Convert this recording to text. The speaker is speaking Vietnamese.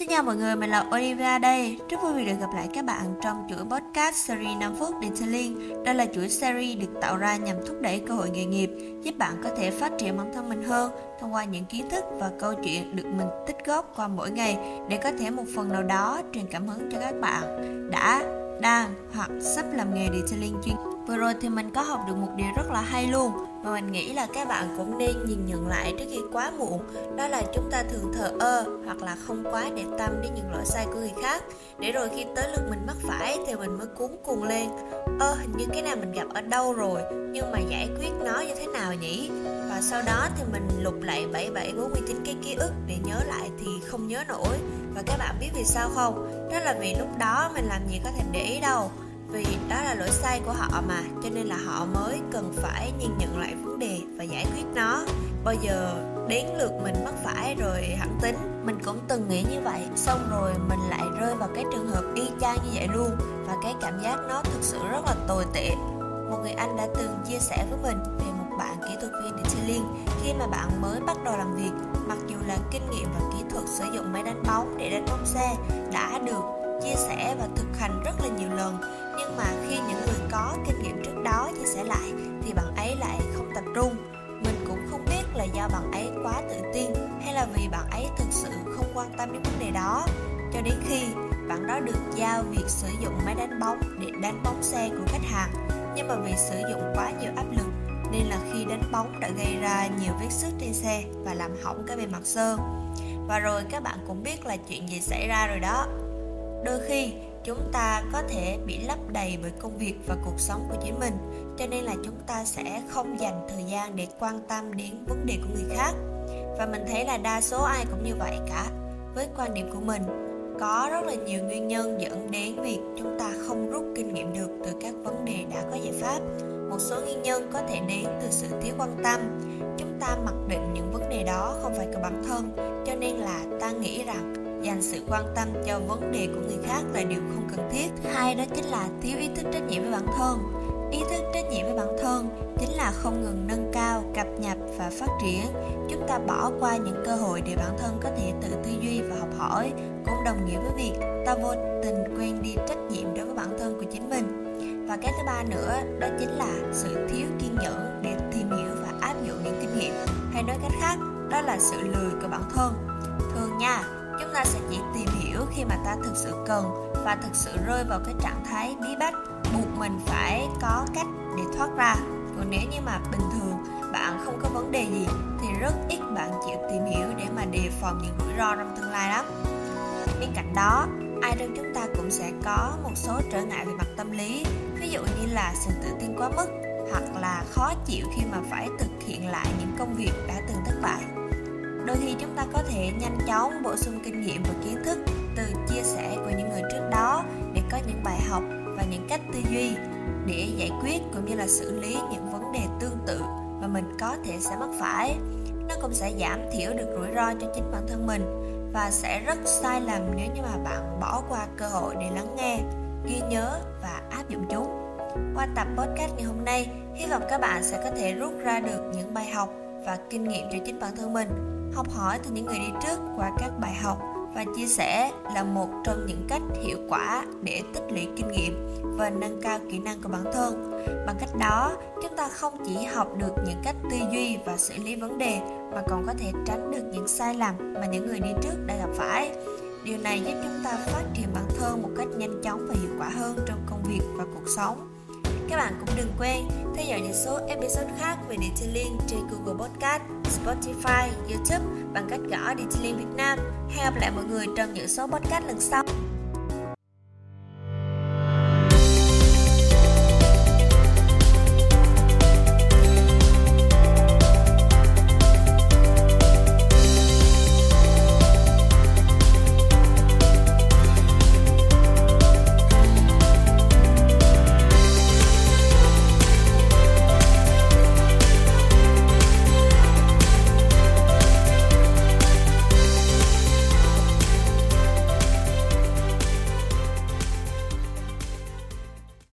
xin chào mọi người, mình là Olivia đây. Rất vui vì được gặp lại các bạn trong chuỗi podcast series 5 phút Detailing. Đây là chuỗi series được tạo ra nhằm thúc đẩy cơ hội nghề nghiệp, giúp bạn có thể phát triển bản thân mình hơn thông qua những kiến thức và câu chuyện được mình tích góp qua mỗi ngày để có thể một phần nào đó truyền cảm hứng cho các bạn đã, đang hoặc sắp làm nghề detailing chuyên Vừa rồi thì mình có học được một điều rất là hay luôn. Mà mình nghĩ là các bạn cũng nên nhìn nhận lại trước khi quá muộn. Đó là chúng ta thường thờ ơ hoặc là không quá để tâm đến những lỗi sai của người khác. Để rồi khi tới lượt mình mắc phải thì mình mới cuốn cuồng lên. Ơ, hình như cái này mình gặp ở đâu rồi? Nhưng mà giải quyết nó như thế nào nhỉ? Và sau đó thì mình lục lại 7749 cái ký ức để nhớ lại thì không nhớ nổi. Và các bạn biết vì sao không? Đó là vì lúc đó mình làm gì có thể để ý đâu vì đó là lỗi sai của họ mà, cho nên là họ mới cần phải nhìn nhận lại vấn đề và giải quyết nó. Bao giờ đến lượt mình mắc phải rồi hẳn tính, mình cũng từng nghĩ như vậy. Xong rồi mình lại rơi vào cái trường hợp y chang như vậy luôn, và cái cảm giác nó thực sự rất là tồi tệ. Một người anh đã từng chia sẻ với mình về một bạn kỹ thuật viên detailing khi mà bạn mới bắt đầu làm việc, mặc dù là kinh nghiệm và kỹ thuật sử dụng máy đánh bóng để đánh bóng xe đã được chia sẻ và thực hành rất là nhiều lần nhưng mà khi những người có kinh nghiệm trước đó chia sẻ lại, thì bạn ấy lại không tập trung. Mình cũng không biết là do bạn ấy quá tự tin, hay là vì bạn ấy thực sự không quan tâm đến vấn đề đó. Cho đến khi bạn đó được giao việc sử dụng máy đánh bóng để đánh bóng xe của khách hàng. Nhưng mà vì sử dụng quá nhiều áp lực, nên là khi đánh bóng đã gây ra nhiều vết xước trên xe và làm hỏng cái bề mặt sơn. Và rồi các bạn cũng biết là chuyện gì xảy ra rồi đó. Đôi khi chúng ta có thể bị lấp đầy bởi công việc và cuộc sống của chính mình. Cho nên là chúng ta sẽ không dành thời gian để quan tâm đến vấn đề của người khác. Và mình thấy là đa số ai cũng như vậy cả. Với quan điểm của mình, có rất là nhiều nguyên nhân dẫn đến việc chúng ta không rút kinh nghiệm được từ các vấn đề đã có giải pháp. Một số nguyên nhân có thể đến từ sự thiếu quan tâm. Chúng ta mặc định những vấn đề đó không phải của bản thân, cho nên là ta nghĩ rằng dành sự quan tâm cho vấn đề của người khác là điều không cần thiết. Hai đó chính là thiếu ý thức trách nhiệm với bản thân. Ý thức trách nhiệm với bản thân chính là không ngừng nâng cao, cập nhật và phát triển. Chúng ta bỏ qua những cơ hội để bản thân có thể tự tư duy và học hỏi. Cũng đồng nghĩa với việc ta vô tình quên đi trách nhiệm đối với bản thân của chính mình. Và cái thứ ba nữa, đó chính là sự thiếu kiên nhẫn để tìm hiểu và áp dụng những kinh nghiệm. Hay nói cách khác, đó là sự lười của bản thân. Thường nha! Chúng ta sẽ chỉ tìm hiểu khi mà ta thực sự cần và thực sự rơi vào cái trạng thái bí bách, buộc mình phải có cách để thoát ra. Còn nếu như mà bình thường bạn không có vấn đề gì, thì rất ít bạn chịu tìm hiểu để mà đề phòng những rủi ro trong tương lai lắm. Bên cạnh đó, ai trong chúng ta cũng sẽ có một số trở ngại về mặt tâm lý, ví dụ như là sự tự tin quá mức hoặc là khó chịu khi mà phải thực hiện lại những công việc đã từng thất bại đôi khi chúng ta có thể nhanh chóng bổ sung kinh nghiệm và kiến thức từ chia sẻ của những người trước đó để có những bài học và những cách tư duy để giải quyết cũng như là xử lý những vấn đề tương tự mà mình có thể sẽ mắc phải. Nó cũng sẽ giảm thiểu được rủi ro cho chính bản thân mình và sẽ rất sai lầm nếu như mà bạn bỏ qua cơ hội để lắng nghe, ghi nhớ và áp dụng chúng. Qua tập podcast ngày hôm nay, hy vọng các bạn sẽ có thể rút ra được những bài học và kinh nghiệm cho chính bản thân mình học hỏi từ những người đi trước qua các bài học và chia sẻ là một trong những cách hiệu quả để tích lũy kinh nghiệm và nâng cao kỹ năng của bản thân. Bằng cách đó, chúng ta không chỉ học được những cách tư duy và xử lý vấn đề mà còn có thể tránh được những sai lầm mà những người đi trước đã gặp phải. Điều này giúp chúng ta phát triển bản thân một cách nhanh chóng và hiệu quả hơn trong công việc và cuộc sống các bạn cũng đừng quên theo dõi những số episode khác về Detailing trên Google Podcast, Spotify, YouTube bằng cách gõ Detailing Việt Nam. Hẹn gặp lại mọi người trong những số podcast lần sau.